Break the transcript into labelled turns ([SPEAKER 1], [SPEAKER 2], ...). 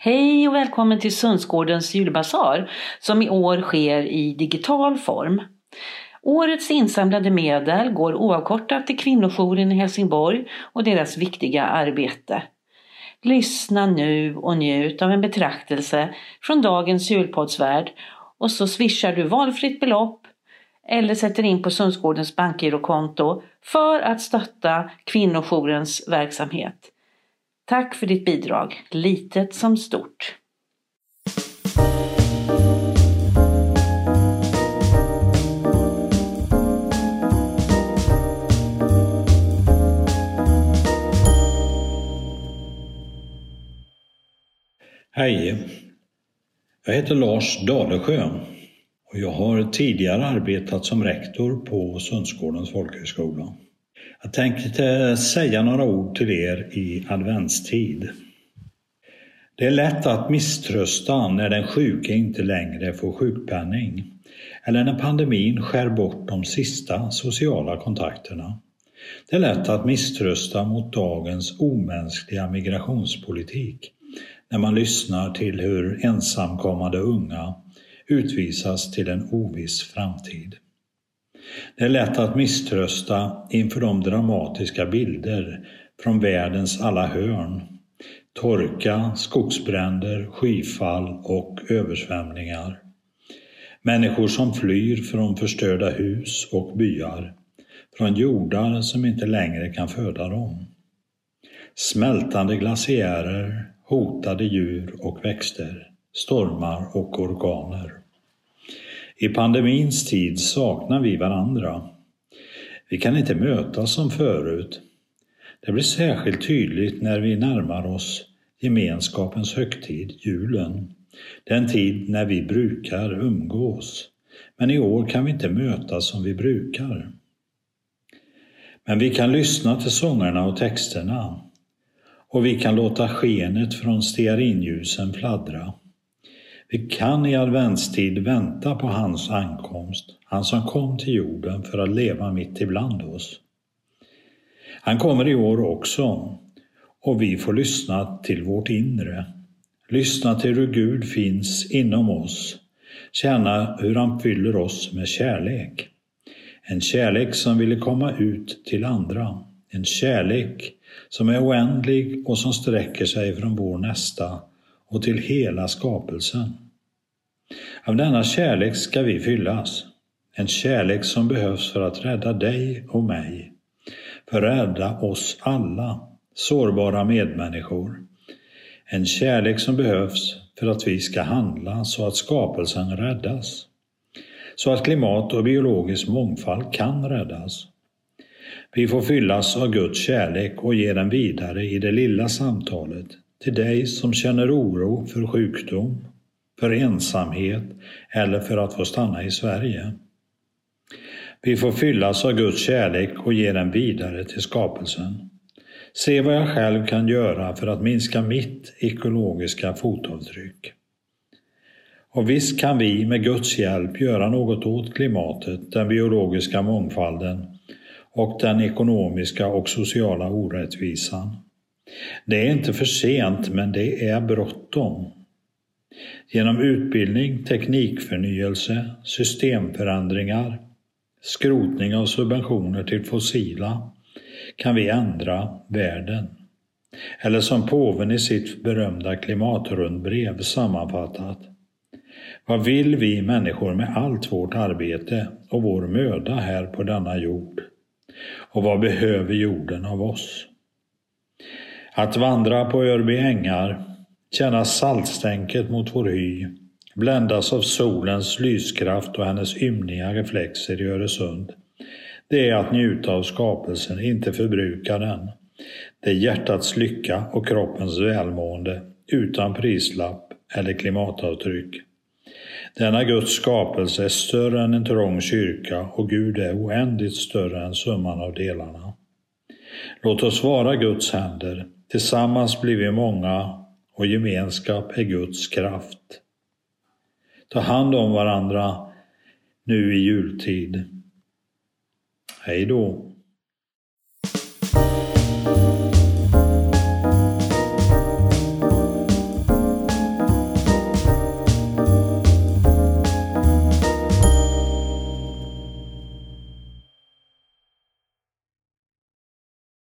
[SPEAKER 1] Hej och välkommen till Sundsgårdens julbasar som i år sker i digital form. Årets insamlade medel går oavkortat till kvinnojouren i Helsingborg och deras viktiga arbete. Lyssna nu och njut av en betraktelse från dagens julpoddsvärld och så swishar du valfritt belopp eller sätter in på Sundsgårdens bankgirokonto för att stötta kvinnojourens verksamhet. Tack för ditt bidrag, litet som stort.
[SPEAKER 2] Hej! Jag heter Lars Dalesjö och jag har tidigare arbetat som rektor på Sundsgårdens folkhögskola. Jag tänkte säga några ord till er i adventstid. Det är lätt att misströsta när den sjuke inte längre får sjukpenning eller när pandemin skär bort de sista sociala kontakterna. Det är lätt att misströsta mot dagens omänskliga migrationspolitik när man lyssnar till hur ensamkommande unga utvisas till en oviss framtid. Det är lätt att misströsta inför de dramatiska bilder från världens alla hörn. Torka, skogsbränder, skyfall och översvämningar. Människor som flyr från förstörda hus och byar, från jordar som inte längre kan föda dem. Smältande glaciärer, hotade djur och växter, stormar och orkaner. I pandemins tid saknar vi varandra. Vi kan inte mötas som förut. Det blir särskilt tydligt när vi närmar oss gemenskapens högtid, julen. Den tid när vi brukar umgås. Men i år kan vi inte mötas som vi brukar. Men vi kan lyssna till sångerna och texterna. Och vi kan låta skenet från stearinljusen fladdra. Vi kan i adventstid vänta på hans ankomst, han som kom till jorden för att leva mitt ibland oss. Han kommer i år också och vi får lyssna till vårt inre. Lyssna till hur Gud finns inom oss. Känna hur han fyller oss med kärlek. En kärlek som ville komma ut till andra. En kärlek som är oändlig och som sträcker sig från vår nästa och till hela skapelsen. Av denna kärlek ska vi fyllas. En kärlek som behövs för att rädda dig och mig. För att rädda oss alla, sårbara medmänniskor. En kärlek som behövs för att vi ska handla så att skapelsen räddas. Så att klimat och biologisk mångfald kan räddas. Vi får fyllas av Guds kärlek och ge den vidare i det lilla samtalet till dig som känner oro för sjukdom, för ensamhet eller för att få stanna i Sverige. Vi får fyllas av Guds kärlek och ge den vidare till skapelsen. Se vad jag själv kan göra för att minska mitt ekologiska fotavtryck. Och visst kan vi med Guds hjälp göra något åt klimatet, den biologiska mångfalden och den ekonomiska och sociala orättvisan. Det är inte för sent, men det är bråttom. Genom utbildning, teknikförnyelse, systemförändringar, skrotning av subventioner till fossila kan vi ändra världen. Eller som påven i sitt berömda klimatrundbrev sammanfattat. Vad vill vi människor med allt vårt arbete och vår möda här på denna jord? Och vad behöver jorden av oss? Att vandra på Örby ängar, känna saltstänket mot vår hy, bländas av solens lyskraft och hennes ymniga reflexer i Öresund. Det är att njuta av skapelsen, inte förbruka den. Det är hjärtats lycka och kroppens välmående utan prislapp eller klimatavtryck. Denna Guds skapelse är större än en trång kyrka och Gud är oändligt större än summan av delarna. Låt oss vara Guds händer. Tillsammans blir vi många och gemenskap är Guds kraft. Ta hand om varandra nu i jultid. Hej då!